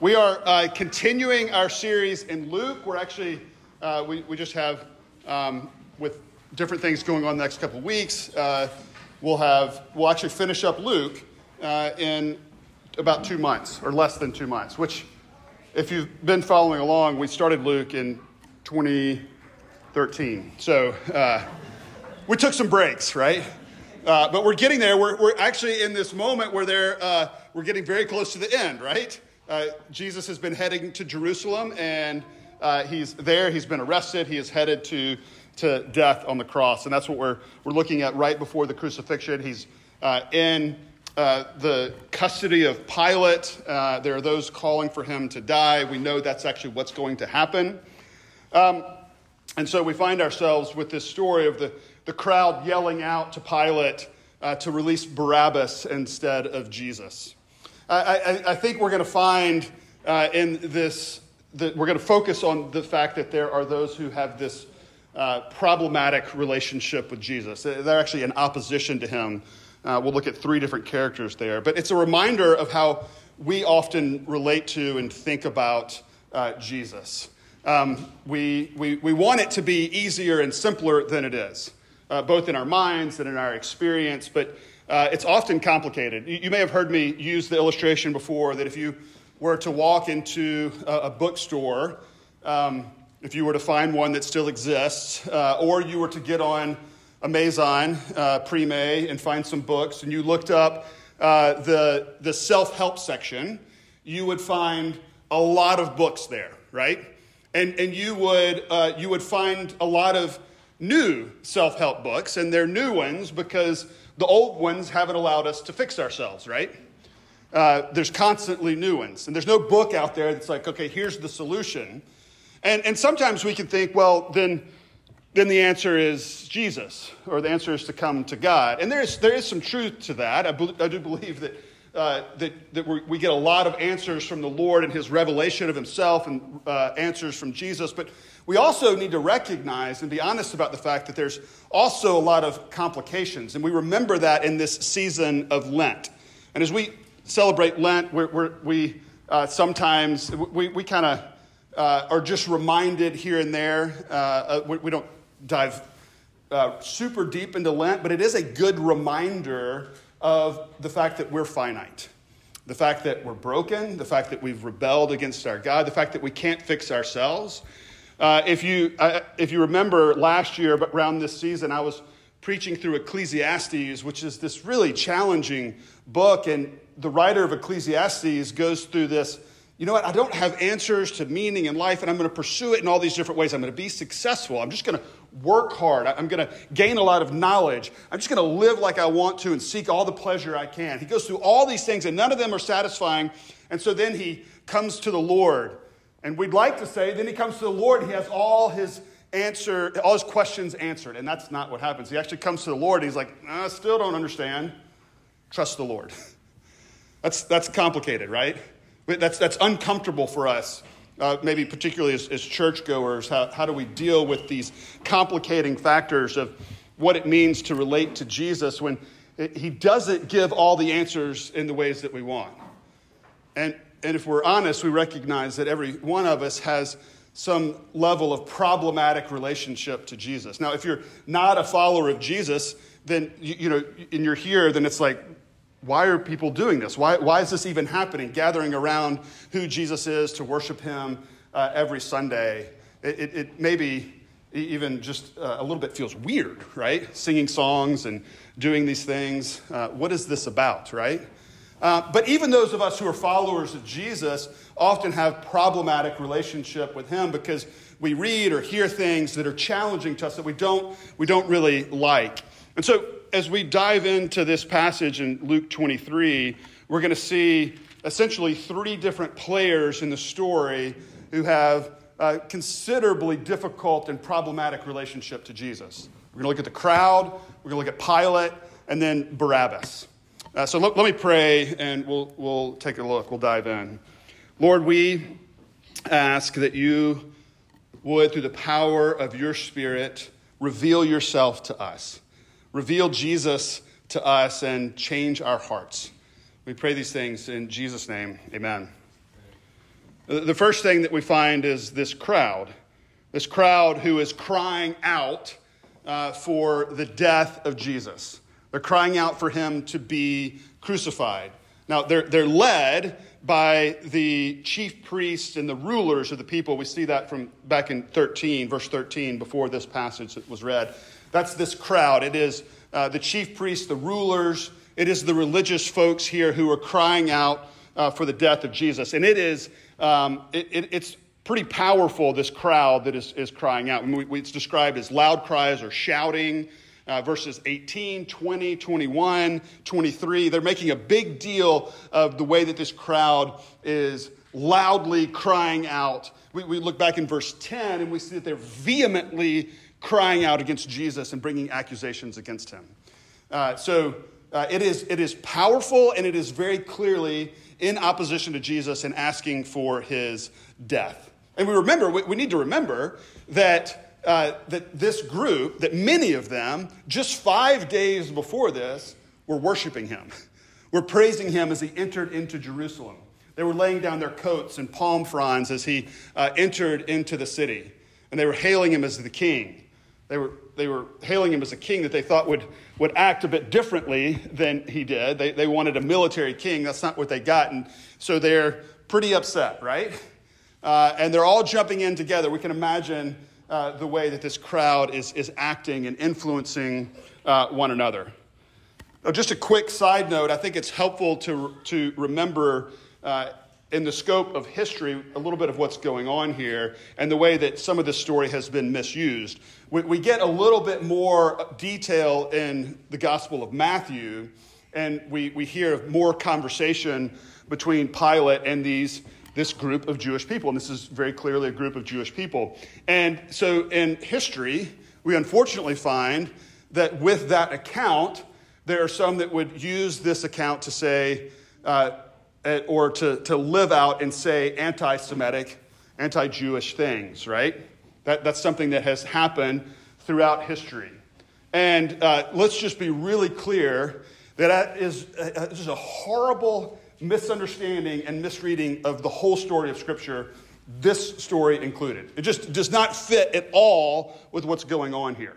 We are uh, continuing our series in Luke. We're actually, uh, we, we just have, um, with different things going on the next couple of weeks, uh, we'll have, we'll actually finish up Luke uh, in about two months, or less than two months, which, if you've been following along, we started Luke in 2013. So uh, we took some breaks, right? Uh, but we're getting there. We're, we're actually in this moment where they're, we're getting very close to the end, right? Uh, Jesus has been heading to Jerusalem, and uh, he's there. He's been arrested. He is headed to, to death on the cross. And that's what we're, we're looking at right before the crucifixion. He's uh, in uh, the custody of Pilate. Uh, there are those calling for him to die. We know that's actually what's going to happen. Um, and so we find ourselves with this story of the, the crowd yelling out to Pilate to release Barabbas instead of Jesus. I, I, I think we're going to find uh, in this that we're going to focus on the fact that there are those who have this uh, problematic relationship with Jesus. They're actually in opposition to him. Uh, we'll look at three different characters there. But it's a reminder of how we often relate to and think about uh, Jesus. Um, we, we, we want it to be easier and simpler than it is, uh, both in our minds and in our experience. But uh, it's often complicated. You, may have heard me use the illustration before that if you were to walk into a, a bookstore, um, if you were to find one that still exists, uh, or you were to get on Amazon uh, pre-May and find some books, and you looked up uh, the, the self-help section, you would find a lot of books there, right? And, and you, would, uh, you would find a lot of new self-help books, and they're new ones because the old ones haven't allowed us to fix ourselves, right? Uh, there's constantly new ones. And there's no book out there that's like, okay, here's the solution. And, and sometimes we can think, well, then, then the answer is Jesus, or the answer is to come to God. And there is, there is some truth to that. I, be, I do believe that, uh, that, that we get a lot of answers from the Lord and his revelation of himself and uh, answers from Jesus. But we also need to recognize and be honest about the fact that there's also a lot of complications. And we remember that in this season of Lent. And as we celebrate Lent, we're, we're, we uh, sometimes, we, we kind of uh, are just reminded here and there. Uh, uh, we, we, don't dive super deep into Lent, but it is a good reminder of the fact that we're finite. The fact that we're broken, the fact that we've rebelled against our God, the fact that we can't fix ourselves, uh, if, you, uh, if you remember last year, but around this season, I was preaching through Ecclesiastes, which is this really challenging book. And the writer of Ecclesiastes goes through this you know what? I don't have answers to meaning in life, and I'm going to pursue it in all these different ways. I'm going to be successful. I'm just going to work hard. I'm going to gain a lot of knowledge. I'm just going to live like I want to and seek all the pleasure I can. He goes through all these things, and none of them are satisfying. And so then he comes to the Lord and we'd like to say, then he comes to the Lord, he has all his answer, all his questions answered. And that's not what happens. He actually comes to the Lord, he's like, I still don't understand. Trust the Lord. that's, that's complicated, right? That's, that's uncomfortable for us. Uh, maybe particularly as, as churchgoers, how, how do we deal with these complicating factors of what it means to relate to Jesus when he doesn't give all the answers in the ways that we want? And and if we're honest, we recognize that every one of us has some level of problematic relationship to Jesus. Now, if you're not a follower of Jesus, then, you, you know, and you're here, then it's like, why are people doing this? Why, why is this even happening? Gathering around who Jesus is to worship him uh, every Sunday. It, it, it maybe even just uh, a little bit feels weird, right? Singing songs and doing these things. Uh, what is this about, right? Uh, but even those of us who are followers of Jesus often have problematic relationship with him because we read or hear things that are challenging to us that we don't, we don't really like. And so as we dive into this passage in Luke 23, we're going to see essentially three different players in the story who have a considerably difficult and problematic relationship to Jesus. We're going to look at the crowd, we're going to look at Pilate, and then Barabbas. Uh, so let, let, me pray and we'll, we'll take a look. We'll dive in. Lord, we ask that you would, through the power of your Spirit, reveal yourself to us. Reveal Jesus to us and change our hearts. We pray these things in Jesus' name. Amen. The first thing that we find is this crowd, this crowd who is crying out uh, for the death of Jesus. They're crying out for him to be crucified. Now, they're, they're led by the chief priests and the rulers of the people. We see that from back in 13, verse 13, before this passage was read. That's this crowd. It is uh, the chief priests, the rulers, it is the religious folks here who are crying out uh, for the death of Jesus. And it is, um, it, it, it's pretty powerful, this crowd that is, is crying out. We, it's described as loud cries or shouting. Uh, verses 18, 20, 21, 23. They're making a big deal of the way that this crowd is loudly crying out. We, we look back in verse 10 and we see that they're vehemently crying out against Jesus and bringing accusations against him. Uh, so uh, it, is, it is powerful and it is very clearly in opposition to Jesus and asking for his death. And we remember, we need to remember that, uh, that this group, that many of them, just five days before this, were worshiping him, were praising him as he entered into Jerusalem. They were laying down their coats and palm fronds as he uh, entered into the city, and they were hailing him as the king. They were, they were hailing him as a king that they thought would, would act a bit differently than he did. They, they wanted a military king. That's not what they got. And so they're pretty upset, right? Uh, and they're all jumping in together. We can imagine uh, the way that this crowd is, is acting and influencing uh, one another. Now, just a quick side note I think it's helpful to, to remember uh, in the scope of history a little bit of what's going on here and the way that some of this story has been misused. We, we get a little bit more detail in the Gospel of Matthew, and we, we hear more conversation between Pilate and these this group of Jewish people. And this is very clearly a group of Jewish people. And so in history, we unfortunately find that with that account, there are some that would use this account to say, uh, or to, to live out and say anti Semitic, anti Jewish things, right? That, that's something that has happened throughout history. And uh, let's just be really clear that that is, uh, is a horrible misunderstanding and misreading of the whole story of Scripture, this story included. It just does not fit at all with what's going on here.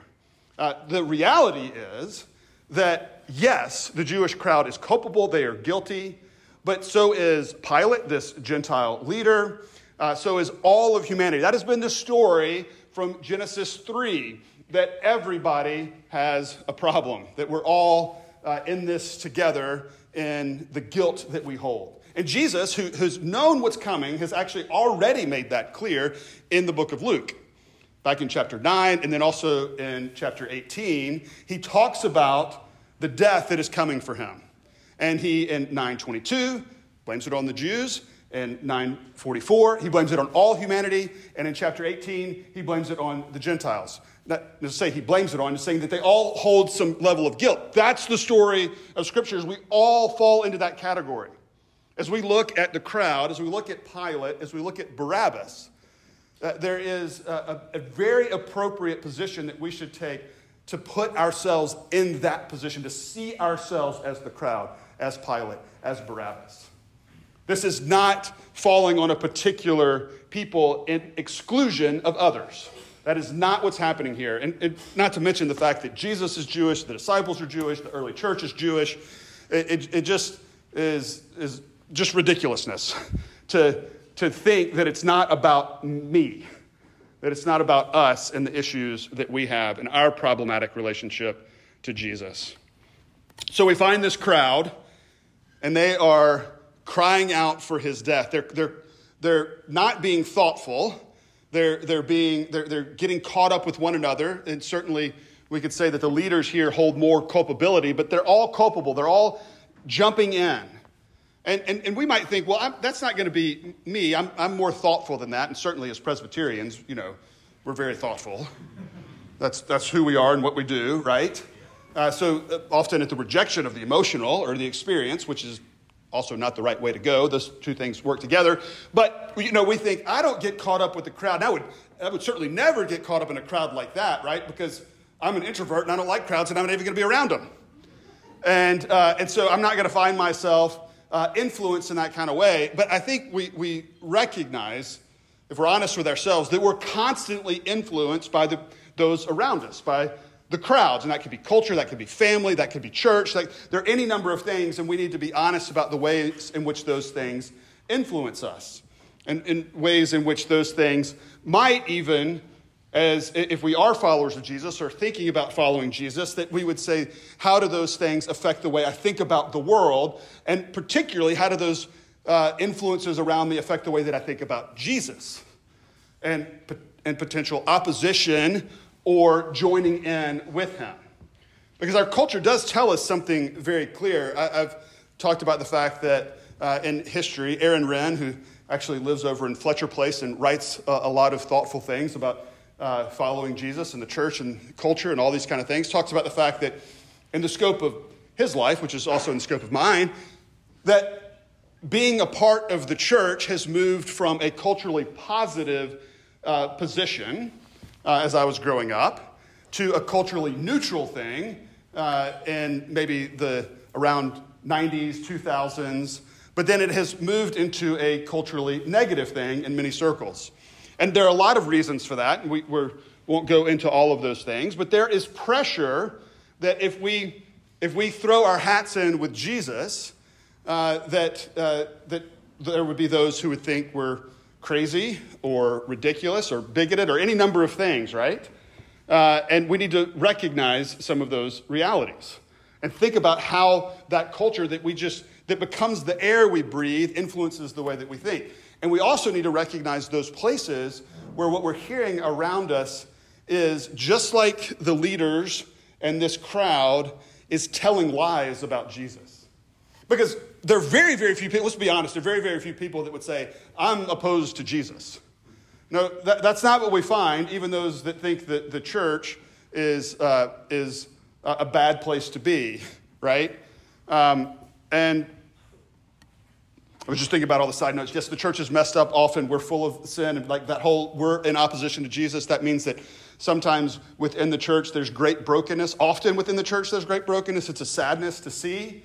Uh, the reality is that, yes, the Jewish crowd is culpable, they are guilty, but so is Pilate, this Gentile leader. Uh, so is all of humanity. That has been the story from Genesis 3 that everybody has a problem, that we're all uh, in this together in the guilt that we hold. And Jesus, who, who's known what's coming, has actually already made that clear in the book of Luke. Back in chapter 9, and then also in chapter 18, he talks about the death that is coming for him. And he, in 922, blames it on the Jews. In 944, he blames it on all humanity. And in chapter 18, he blames it on the Gentiles not to say he blames it on, is saying that they all hold some level of guilt. That's the story of scriptures. We all fall into that category. As we look at the crowd, as we look at Pilate, as we look at Barabbas, uh, there is a, a, a very appropriate position that we should take to put ourselves in that position, to see ourselves as the crowd, as Pilate, as Barabbas. This is not falling on a particular people in exclusion of others. That is not what's happening here. And, and, not to mention the fact that Jesus is Jewish, the disciples are Jewish, the early church is Jewish. It, it, it just is, is just ridiculousness to, to think that it's not about me, that it's not about us and the issues that we have in our problematic relationship to Jesus. So we find this crowd, and they are crying out for his death. They're, they're, they're not being thoughtful they're, they're, being, they're, they're getting caught up with one another. And certainly, we could say that the leaders here hold more culpability, but they're all culpable. They're all jumping in. And, and, and we might think, well, I'm, that's not going to be me. I'm, I'm more thoughtful than that. And certainly, as Presbyterians, you know, we're very thoughtful. That's, that's who we are and what we do, right? Uh, so uh, often at the rejection of the emotional or the experience, which is also not the right way to go. Those two things work together. But, you know, we think, I don't get caught up with the crowd. And I would, I would certainly never get caught up in a crowd like that, right? Because I'm an introvert and I don't like crowds and I'm not even going to be around them. And, uh, and so I'm not going to find myself uh, influenced in that kind of way. But I think we, we recognize, if we're honest with ourselves, that we're constantly influenced by the, those around us, by the crowds. And that could be culture, that could be family, that could be church. Like, there are any number of things, and we need to be honest about the ways in which those things influence us, and in ways in which those things might even as if we are followers of Jesus or thinking about following Jesus, that we would say, how do those things affect the way I think about the world? And particularly, how do those uh, influences around me affect the way that I think about Jesus? And, and potential opposition or joining in with him. Because our culture does tell us something very clear. I, have talked about the fact that uh, in history, Aaron Renn, who actually lives over in Fletcher Place and writes a, a lot of thoughtful things about uh, following Jesus and the church and culture and all these kind of things, talks about the fact that in the scope of his life, which is also in the scope of mine, that being a part of the church has moved from a culturally positive uh, position uh, as I was growing up to a culturally neutral thing uh, in maybe the around 90s, 2000s, but then it has moved into a culturally negative thing in many circles. And there are a lot of reasons for that, and we won't go into all of those things, but there is pressure that if we, if we throw our hats in with Jesus, uh, that, uh, that there would be those who would think we're crazy or ridiculous or bigoted or any number of things, right? Uh, and we need to recognize some of those realities and think about how that culture that we just that becomes the air we breathe influences the way that we think and we also need to recognize those places where what we're hearing around us is just like the leaders and this crowd is telling lies about Jesus. Because there are very, very few people, let's be honest, there are very, very few people that would say, I'm opposed to Jesus. No, that, that's not what we find, even those that think that the church is, uh, is a bad place to be, right? Um, and I was just thinking about all the side notes. Yes, the church is messed up often. We're full of sin. And like that whole, we're in opposition to Jesus. That means that sometimes within the church there's great brokenness. Often within the church there's great brokenness. It's a sadness to see.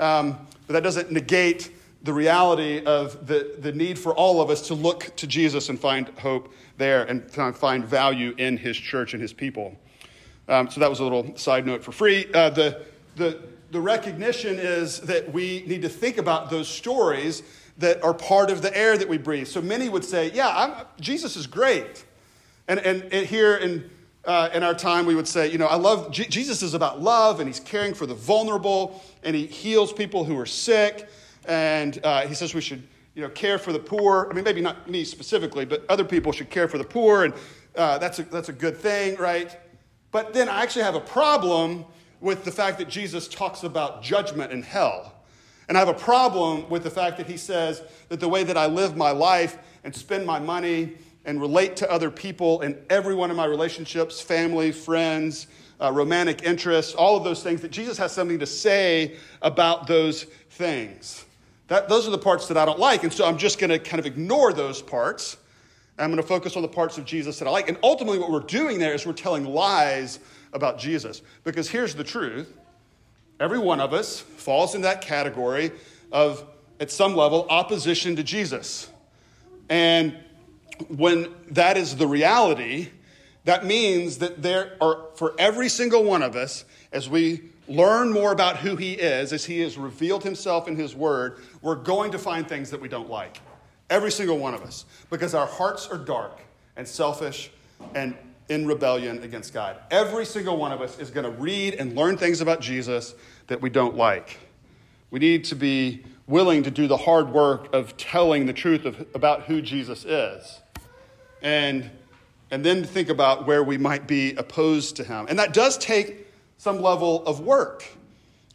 Um, but that doesn't negate the reality of the, the need for all of us to look to Jesus and find hope there and find value in his church and his people. Um, so that was a little side note for free. Uh, the, the, the recognition is that we need to think about those stories that are part of the air that we breathe. So many would say, Yeah, I'm, Jesus is great. And, and, and here in, uh, in our time, we would say, You know, I love, G- Jesus is about love and he's caring for the vulnerable and he heals people who are sick. And uh, he says we should, you know, care for the poor. I mean, maybe not me specifically, but other people should care for the poor. And uh, that's, a, that's a good thing, right? But then I actually have a problem with the fact that Jesus talks about judgment and hell. And I have a problem with the fact that he says that the way that I live my life and spend my money and relate to other people in every one of my relationships family, friends, uh, romantic interests, all of those things that Jesus has something to say about those things. That, those are the parts that I don't like. And so I'm just going to kind of ignore those parts. I'm going to focus on the parts of Jesus that I like. And ultimately, what we're doing there is we're telling lies about Jesus. Because here's the truth every one of us falls in that category of, at some level, opposition to Jesus. And when that is the reality, that means that there are, for every single one of us, as we learn more about who he is, as he has revealed himself in his word, we're going to find things that we don't like. Every single one of us. Because our hearts are dark and selfish and in rebellion against God. Every single one of us is going to read and learn things about Jesus that we don't like. We need to be willing to do the hard work of telling the truth of, about who Jesus is. And, and then think about where we might be opposed to him. And that does take some level of work.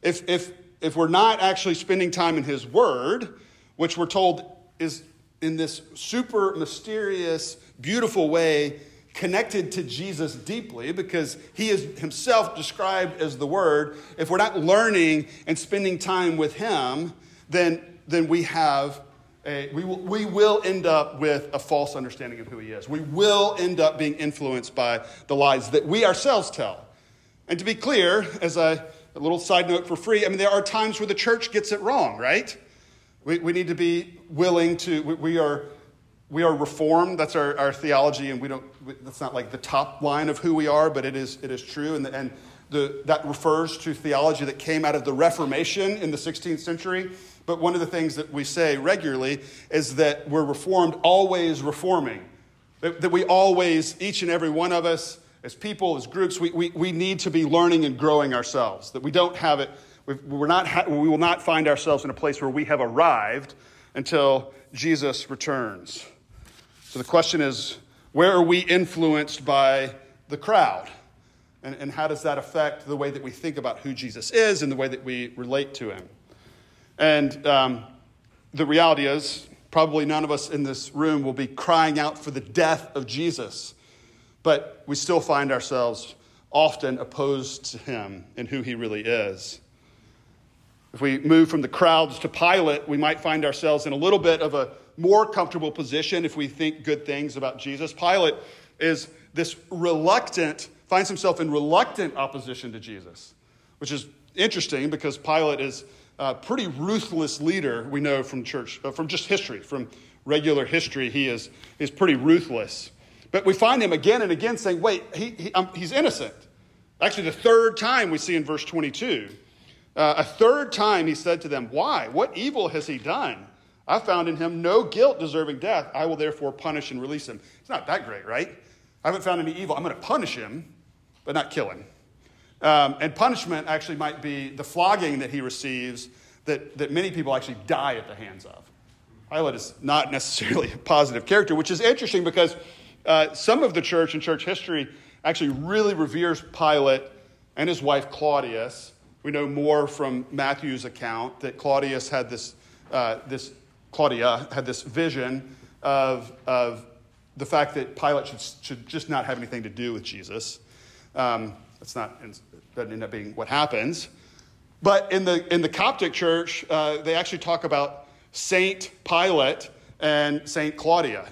If, if, if we're not actually spending time in his word, which we're told is in this super mysterious, beautiful way connected to Jesus deeply because he is himself described as the Word, if we're not learning and spending time with him, then, then we have a, we, will, we will end up with a false understanding of who he is. We will end up being influenced by the lies that we ourselves tell. And to be clear, as a, a little side note for free, I mean, there are times where the church gets it wrong, right? We, we need to be willing to, we, we are, we are reformed. That's our, our theology, and we don't, that's not like the top line of who we are, but it is, it is true. And, the, and the, that refers to theology that came out of the Reformation in the 16th century. But one of the things that we say regularly is that we're reformed, always reforming. That, that we always, each and every one of us, as people, as groups, we, we, we need to be learning and growing ourselves. That we don't have it, we're not ha- we will not find ourselves in a place where we have arrived until Jesus returns. So the question is where are we influenced by the crowd? And, and how does that affect the way that we think about who Jesus is and the way that we relate to him? And um, the reality is, probably none of us in this room will be crying out for the death of Jesus, but we still find ourselves often opposed to him and who he really is. If we move from the crowds to Pilate, we might find ourselves in a little bit of a more comfortable position if we think good things about Jesus. Pilate is this reluctant finds himself in reluctant opposition to Jesus, which is interesting because Pilate is a pretty ruthless leader, we know from church, uh, from just history, from regular history. He is, is pretty ruthless. But we find him again and again saying, wait, he, he um, he's innocent. Actually, the third time we see in verse 22. Uh, a third time he said to them, Why? What evil has he done? I found in him no guilt deserving death. I will therefore punish and release him. It's not that great, right? I haven't found any evil. I'm going to punish him but not kill him. Um, and punishment actually might be the flogging that he receives that, that many people actually die at the hands of. Pilate is not necessarily a positive character, which is interesting because uh, some of the church and church history actually really reveres Pilate and his wife Claudius. We know more from Matthew's account that Claudius had this, uh, this Claudia had this vision of, of the fact that Pilate should, should just not have anything to do with Jesus. Um, that's not, doesn't end up being what happens. But in the, in the Coptic church, uh, they actually talk about Saint Pilate and Saint Claudia.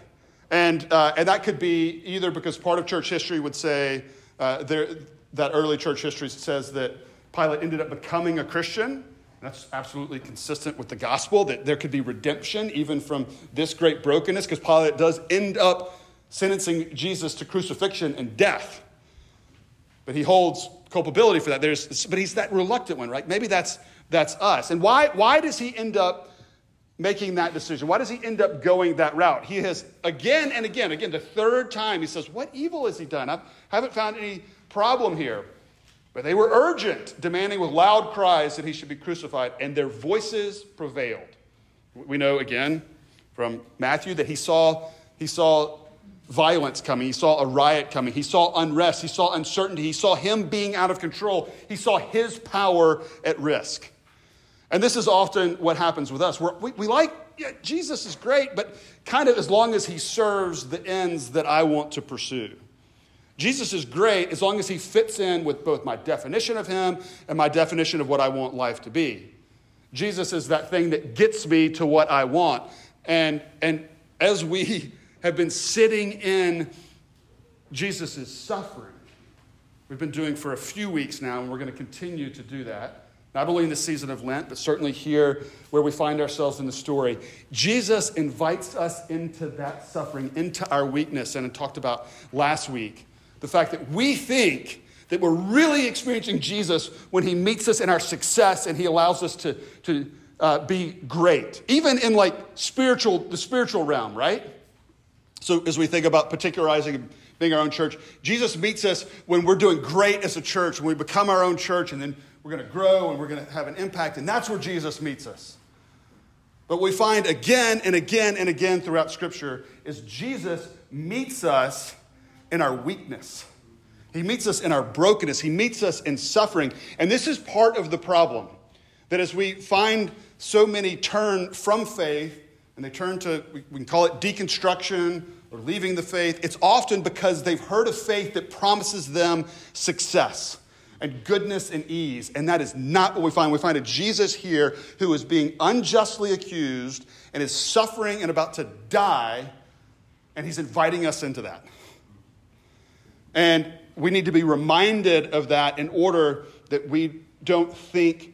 And, uh, and that could be either because part of church history would say, uh, there, that early church history says that Pilate ended up becoming a Christian. That's absolutely consistent with the gospel, that there could be redemption even from this great brokenness, because Pilate does end up sentencing Jesus to crucifixion and death. But he holds culpability for that. There's, but he's that reluctant one, right? Maybe that's, that's us. And why, why does he end up making that decision? Why does he end up going that route? He has again and again, again, the third time, he says, What evil has he done? I haven't found any problem here. But they were urgent, demanding with loud cries that he should be crucified, and their voices prevailed. We know again from Matthew that he saw, he saw violence coming. He saw a riot coming. He saw unrest. He saw uncertainty. He saw him being out of control. He saw his power at risk. And this is often what happens with us. We're, we we like, yeah, Jesus is great, but kind of as long as he serves the ends that I want to pursue. Jesus is great as long as he fits in with both my definition of him and my definition of what I want life to be. Jesus is that thing that gets me to what I want. And, and as we have been sitting in Jesus' suffering. We've been doing for a few weeks now, and we're going to continue to do that. Not only in the season of Lent, but certainly here where we find ourselves in the story. Jesus invites us into that suffering, into our weakness, and I talked about last week the fact that we think that we're really experiencing Jesus when he meets us in our success and he allows us to, to uh, be great, even in like spiritual, the spiritual realm, right? So, as we think about particularizing being our own church, Jesus meets us when we're doing great as a church, when we become our own church, and then we're going to grow and we're going to have an impact, and that's where Jesus meets us. But we find again and again and again throughout Scripture is Jesus meets us in our weakness. He meets us in our brokenness. He meets us in suffering. And this is part of the problem that as we find so many turn from faith and they turn to, we can call it deconstruction or leaving the faith, it's often because they've heard a faith that promises them success and goodness and ease. And that is not what we find. We find a Jesus here who is being unjustly accused and is suffering and about to die, and he's inviting us into that. And we need to be reminded of that in order that we don't think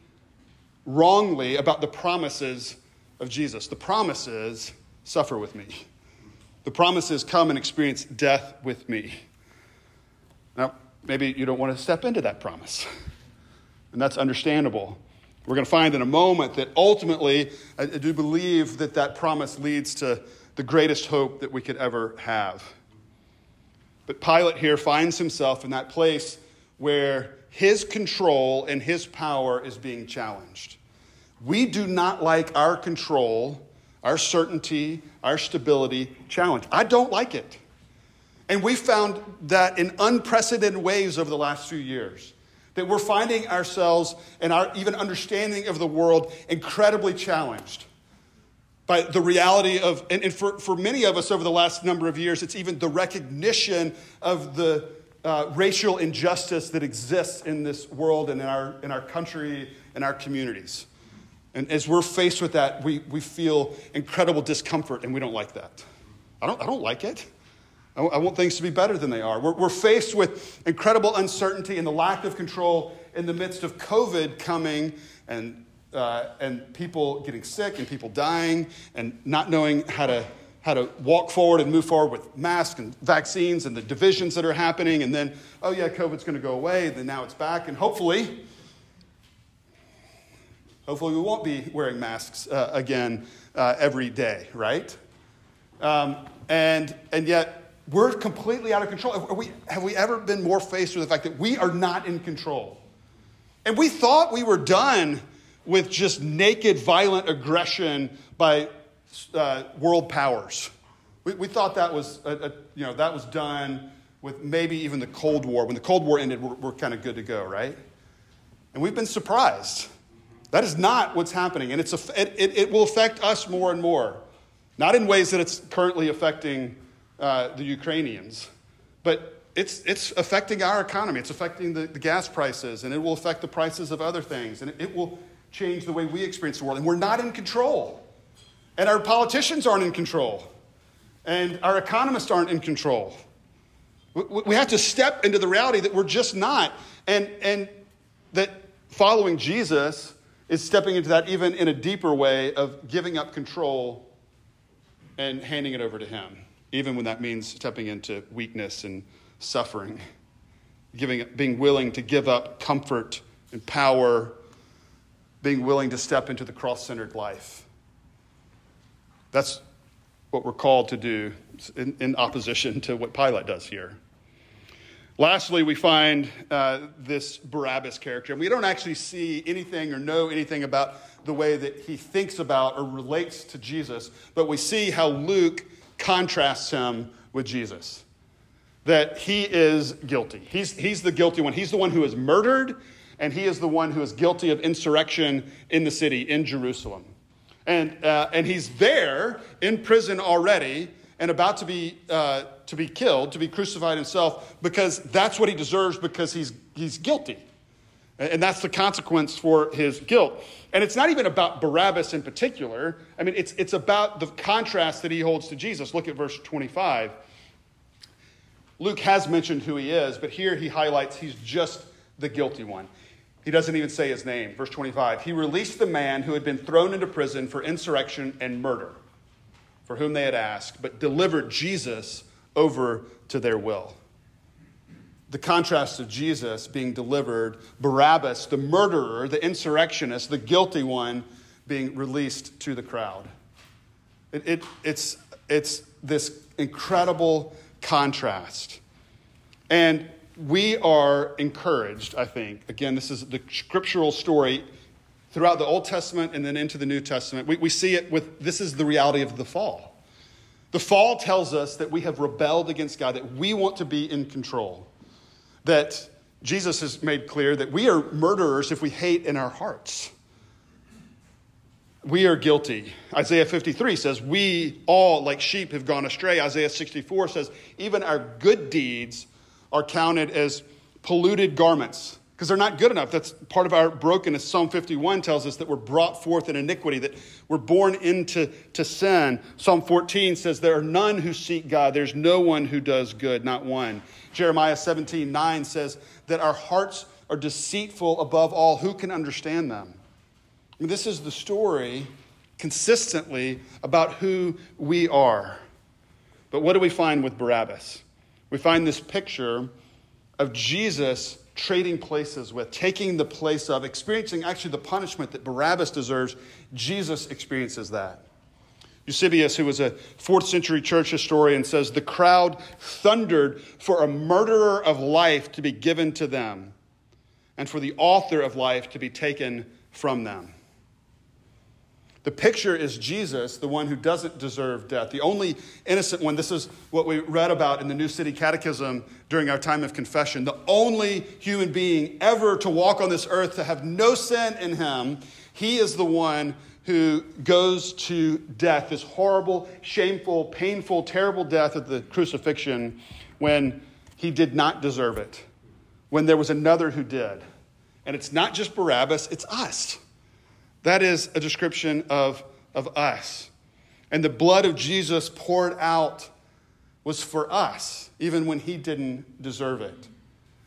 wrongly about the promises of Jesus. The promise is suffer with me. The promise is come and experience death with me. Now, maybe you don't want to step into that promise, and that's understandable. We're going to find in a moment that ultimately, I do believe that that promise leads to the greatest hope that we could ever have. But Pilate here finds himself in that place where his control and his power is being challenged. We do not like our control, our certainty, our stability challenged. I don't like it. And we found that in unprecedented ways over the last few years. That we're finding ourselves and our even understanding of the world incredibly challenged by the reality of, and, and for, for many of us over the last number of years, it's even the recognition of the uh, racial injustice that exists in this world and in our, in our country and our communities. And as we're faced with that, we, we feel incredible discomfort and we don't like that. I don't, I don't like it. I, I want things to be better than they are. We're, we're faced with incredible uncertainty and the lack of control in the midst of COVID coming and, uh, and people getting sick and people dying and not knowing how to how to walk forward and move forward with masks and vaccines and the divisions that are happening. And then, oh, yeah, COVID's going to go away. And then now it's back. And hopefully, hopefully we won't be wearing masks uh, again uh, every day, right? Um, and, and yet, we're completely out of control. We, have we ever been more faced with the fact that we are not in control? And we thought we were done with just naked, violent aggression by uh, world powers. We, we thought that was, a, a, you know, that was done with maybe even the Cold War. When the Cold War ended, we're, we're kind of good to go, right? And we've been surprised. That is not what's happening. And it's it, it will affect us more and more. Not in ways that it's currently affecting uh, the Ukrainians, but it's, it's affecting our economy. It's affecting the, the gas prices, and it will affect the prices of other things, and it, it will change the way we experience the world. And we're not in control. And our politicians aren't in control. And our economists aren't in control. We have to step into the reality that we're just not. And, and that following Jesus is stepping into that even in a deeper way of giving up control and handing it over to Him, even when that means stepping into weakness and suffering, giving, being willing to give up comfort and power, being willing to step into the cross centered life. That's what we're called to do in, in opposition to what Pilate does here. Lastly, we find uh, this Barabbas character. And we don't actually see anything or know anything about the way that he thinks about or relates to Jesus, but we see how Luke contrasts him with Jesus. That he is guilty. He's, he's the guilty one. He's the one who is murdered, and he is the one who is guilty of insurrection in the city, in Jerusalem. And, uh, and he's there in prison already and about to be, uh, to be killed, to be crucified himself, because that's what he deserves because he's, he's guilty. And that's the consequence for his guilt. And it's not even about Barabbas in particular. I mean, it's, it's about the contrast that he holds to Jesus. Look at verse 25. Luke has mentioned who he is, but here he highlights he's just the guilty one. He doesn't even say his name. Verse 25 He released the man who had been thrown into prison for insurrection and murder, for whom they had asked, but delivered Jesus over to their will. The contrast of Jesus being delivered, Barabbas, the murderer, the insurrectionist, the guilty one, being released to the crowd. It, it, it's, it's this incredible contrast. And we are encouraged, I think. Again, this is the scriptural story throughout the Old Testament and then into the New Testament. We, we see it with this is the reality of the fall. The fall tells us that we have rebelled against God, that we want to be in control, that Jesus has made clear that we are murderers if we hate in our hearts. We are guilty. Isaiah 53 says, We all, like sheep, have gone astray. Isaiah 64 says, Even our good deeds are counted as polluted garments because they're not good enough. That's part of our brokenness. Psalm 51 tells us that we're brought forth in iniquity, that we're born into to sin. Psalm 14 says there are none who seek God. There's no one who does good, not one. Jeremiah 17, 9 says that our hearts are deceitful above all. Who can understand them? I mean, this is the story consistently about who we are. But what do we find with Barabbas? We find this picture of Jesus trading places with, taking the place of, experiencing actually the punishment that Barabbas deserves. Jesus experiences that. Eusebius, who was a fourth century church historian, says the crowd thundered for a murderer of life to be given to them and for the author of life to be taken from them. The picture is Jesus, the one who doesn't deserve death, the only innocent one. This is what we read about in the New City Catechism during our time of confession. The only human being ever to walk on this earth to have no sin in him. He is the one who goes to death, this horrible, shameful, painful, terrible death at the crucifixion when he did not deserve it, when there was another who did. And it's not just Barabbas, it's us. That is a description of, of us. And the blood of Jesus poured out was for us, even when he didn't deserve it.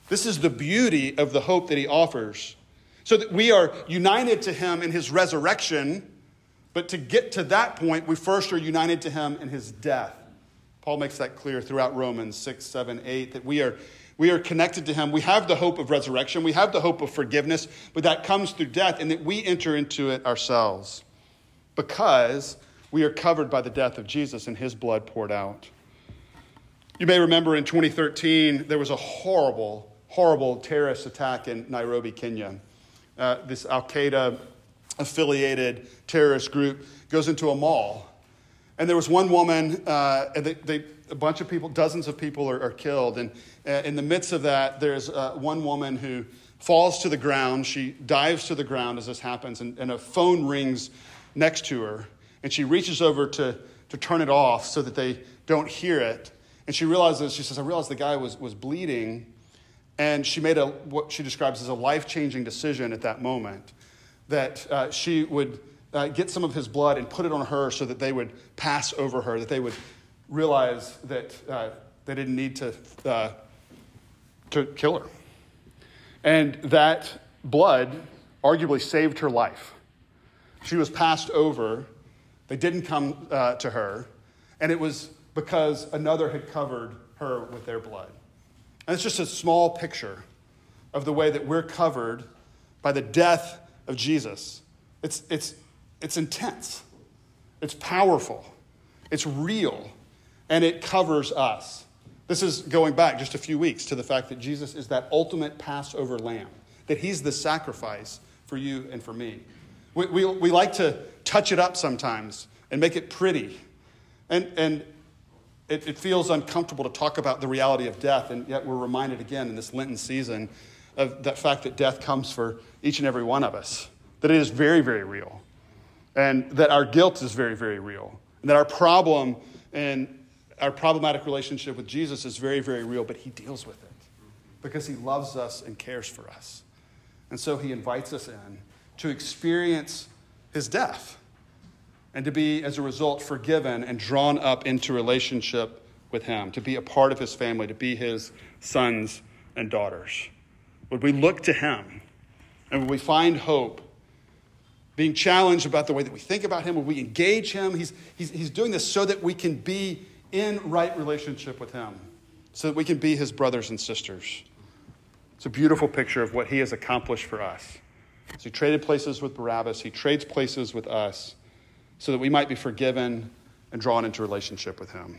This is the beauty of the hope that he offers. So that we are united to him in his resurrection, but to get to that point, we first are united to him in his death. Paul makes that clear throughout Romans 6, 7, 8, that we are we are connected to him. We have the hope of resurrection. We have the hope of forgiveness, but that comes through death and that we enter into it ourselves because we are covered by the death of Jesus and his blood poured out. You may remember in 2013, there was a horrible, horrible terrorist attack in Nairobi, Kenya. Uh, this Al Qaeda affiliated terrorist group goes into a mall. And there was one woman, uh, they, they, a bunch of people, dozens of people are, are killed. And uh, in the midst of that, there's uh, one woman who falls to the ground. She dives to the ground as this happens, and, and a phone rings next to her. And she reaches over to, to turn it off so that they don't hear it. And she realizes, she says, I realized the guy was, was bleeding. And she made a, what she describes as a life changing decision at that moment that uh, she would uh, get some of his blood and put it on her so that they would pass over her, that they would realize that uh, they didn't need to uh, to kill her. And that blood arguably saved her life. She was passed over. They didn't come uh, to her. And it was because another had covered her with their blood. And it's just a small picture of the way that we're covered by the death of Jesus. It's, it's, it's intense, it's powerful, it's real, and it covers us. This is going back just a few weeks to the fact that Jesus is that ultimate Passover lamb, that he's the sacrifice for you and for me. We, we, we like to touch it up sometimes and make it pretty. And, and it, it feels uncomfortable to talk about the reality of death, and yet we're reminded again in this Lenten season of that fact that death comes for each and every one of us, that it is very, very real, and that our guilt is very, very real, and that our problem and our problematic relationship with Jesus is very, very real, but He deals with it because He loves us and cares for us. And so He invites us in to experience His death and to be, as a result, forgiven and drawn up into relationship with Him, to be a part of His family, to be His sons and daughters. Would we look to Him and would we find hope? Being challenged about the way that we think about Him, would we engage Him? He's, he's, he's doing this so that we can be in right relationship with Him so that we can be His brothers and sisters. It's a beautiful picture of what He has accomplished for us. So He traded places with Barabbas, He trades places with us so that we might be forgiven and drawn into relationship with Him.